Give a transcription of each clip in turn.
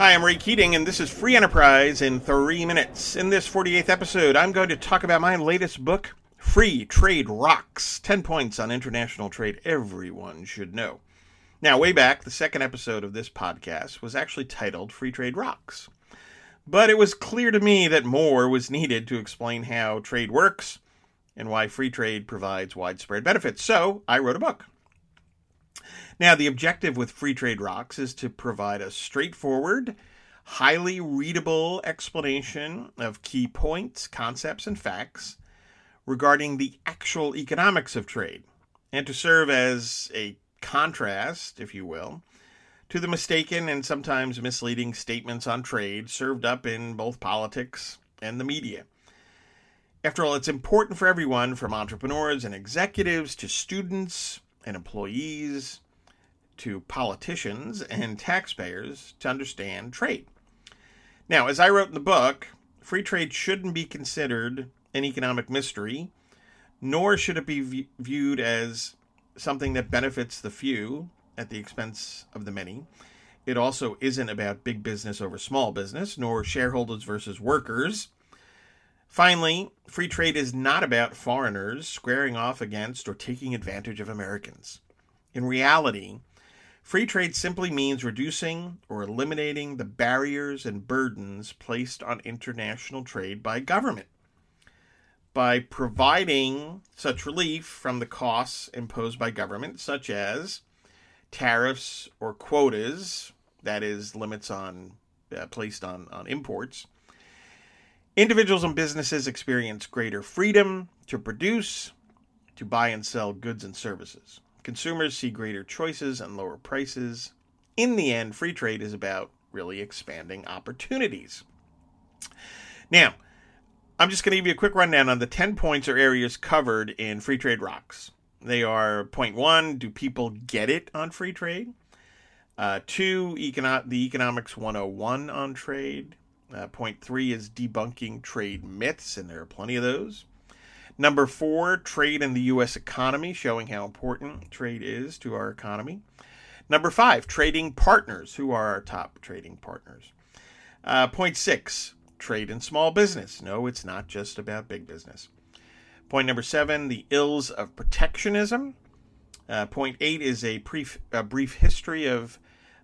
Hi, I'm Ray Keating, and this is Free Enterprise in three minutes. In this 48th episode, I'm going to talk about my latest book, Free Trade Rocks 10 Points on International Trade Everyone Should Know. Now, way back, the second episode of this podcast was actually titled Free Trade Rocks. But it was clear to me that more was needed to explain how trade works and why free trade provides widespread benefits. So I wrote a book. Now, the objective with Free Trade Rocks is to provide a straightforward, highly readable explanation of key points, concepts, and facts regarding the actual economics of trade, and to serve as a contrast, if you will, to the mistaken and sometimes misleading statements on trade served up in both politics and the media. After all, it's important for everyone from entrepreneurs and executives to students and employees to politicians and taxpayers to understand trade. Now, as I wrote in the book, free trade shouldn't be considered an economic mystery, nor should it be v- viewed as something that benefits the few at the expense of the many. It also isn't about big business over small business, nor shareholders versus workers. Finally, free trade is not about foreigners squaring off against or taking advantage of Americans. In reality, Free trade simply means reducing or eliminating the barriers and burdens placed on international trade by government. By providing such relief from the costs imposed by government, such as tariffs or quotas, that is, limits on uh, placed on, on imports, individuals and businesses experience greater freedom to produce, to buy and sell goods and services. Consumers see greater choices and lower prices. In the end, free trade is about really expanding opportunities. Now, I'm just going to give you a quick rundown on the 10 points or areas covered in Free Trade Rocks. They are point one, do people get it on free trade? Uh, two, econo- the Economics 101 on trade. Uh, point three is debunking trade myths, and there are plenty of those. Number four, trade in the U.S. economy, showing how important trade is to our economy. Number five, trading partners. Who are our top trading partners? Uh, point six, trade in small business. No, it's not just about big business. Point number seven, the ills of protectionism. Uh, point eight is a brief, a brief history of,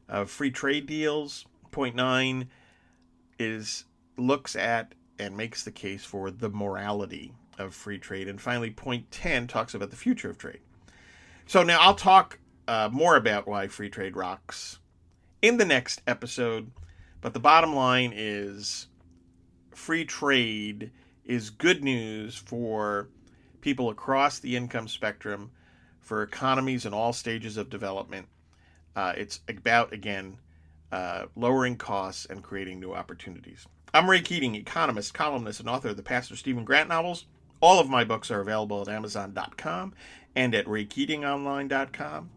of free trade deals. Point nine is looks at and makes the case for the morality of free trade. And finally, point 10 talks about the future of trade. So now I'll talk uh, more about why free trade rocks in the next episode. But the bottom line is free trade is good news for people across the income spectrum, for economies in all stages of development. Uh, it's about, again, uh, lowering costs and creating new opportunities. I'm Ray Keating, economist, columnist, and author of the Pastor Stephen Grant novels. All of my books are available at Amazon.com and at RayKeatingOnline.com,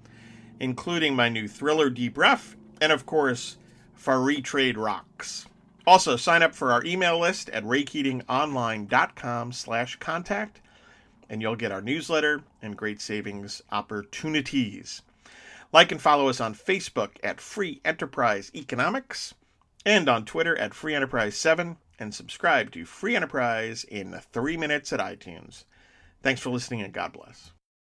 including my new thriller Deep Rough and, of course, Free Trade Rocks. Also, sign up for our email list at RayKeatingOnline.com slash contact, and you'll get our newsletter and great savings opportunities. Like and follow us on Facebook at Free Enterprise Economics and on Twitter at Free Enterprise 7 and subscribe to Free Enterprise in three minutes at iTunes. Thanks for listening and God bless.